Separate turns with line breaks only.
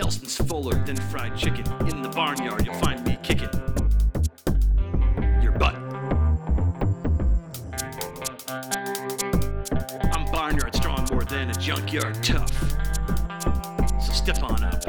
Nelson's fuller than fried chicken. In the barnyard, you'll find me kicking your butt. I'm barnyard strong more than a junkyard tough. So step on up.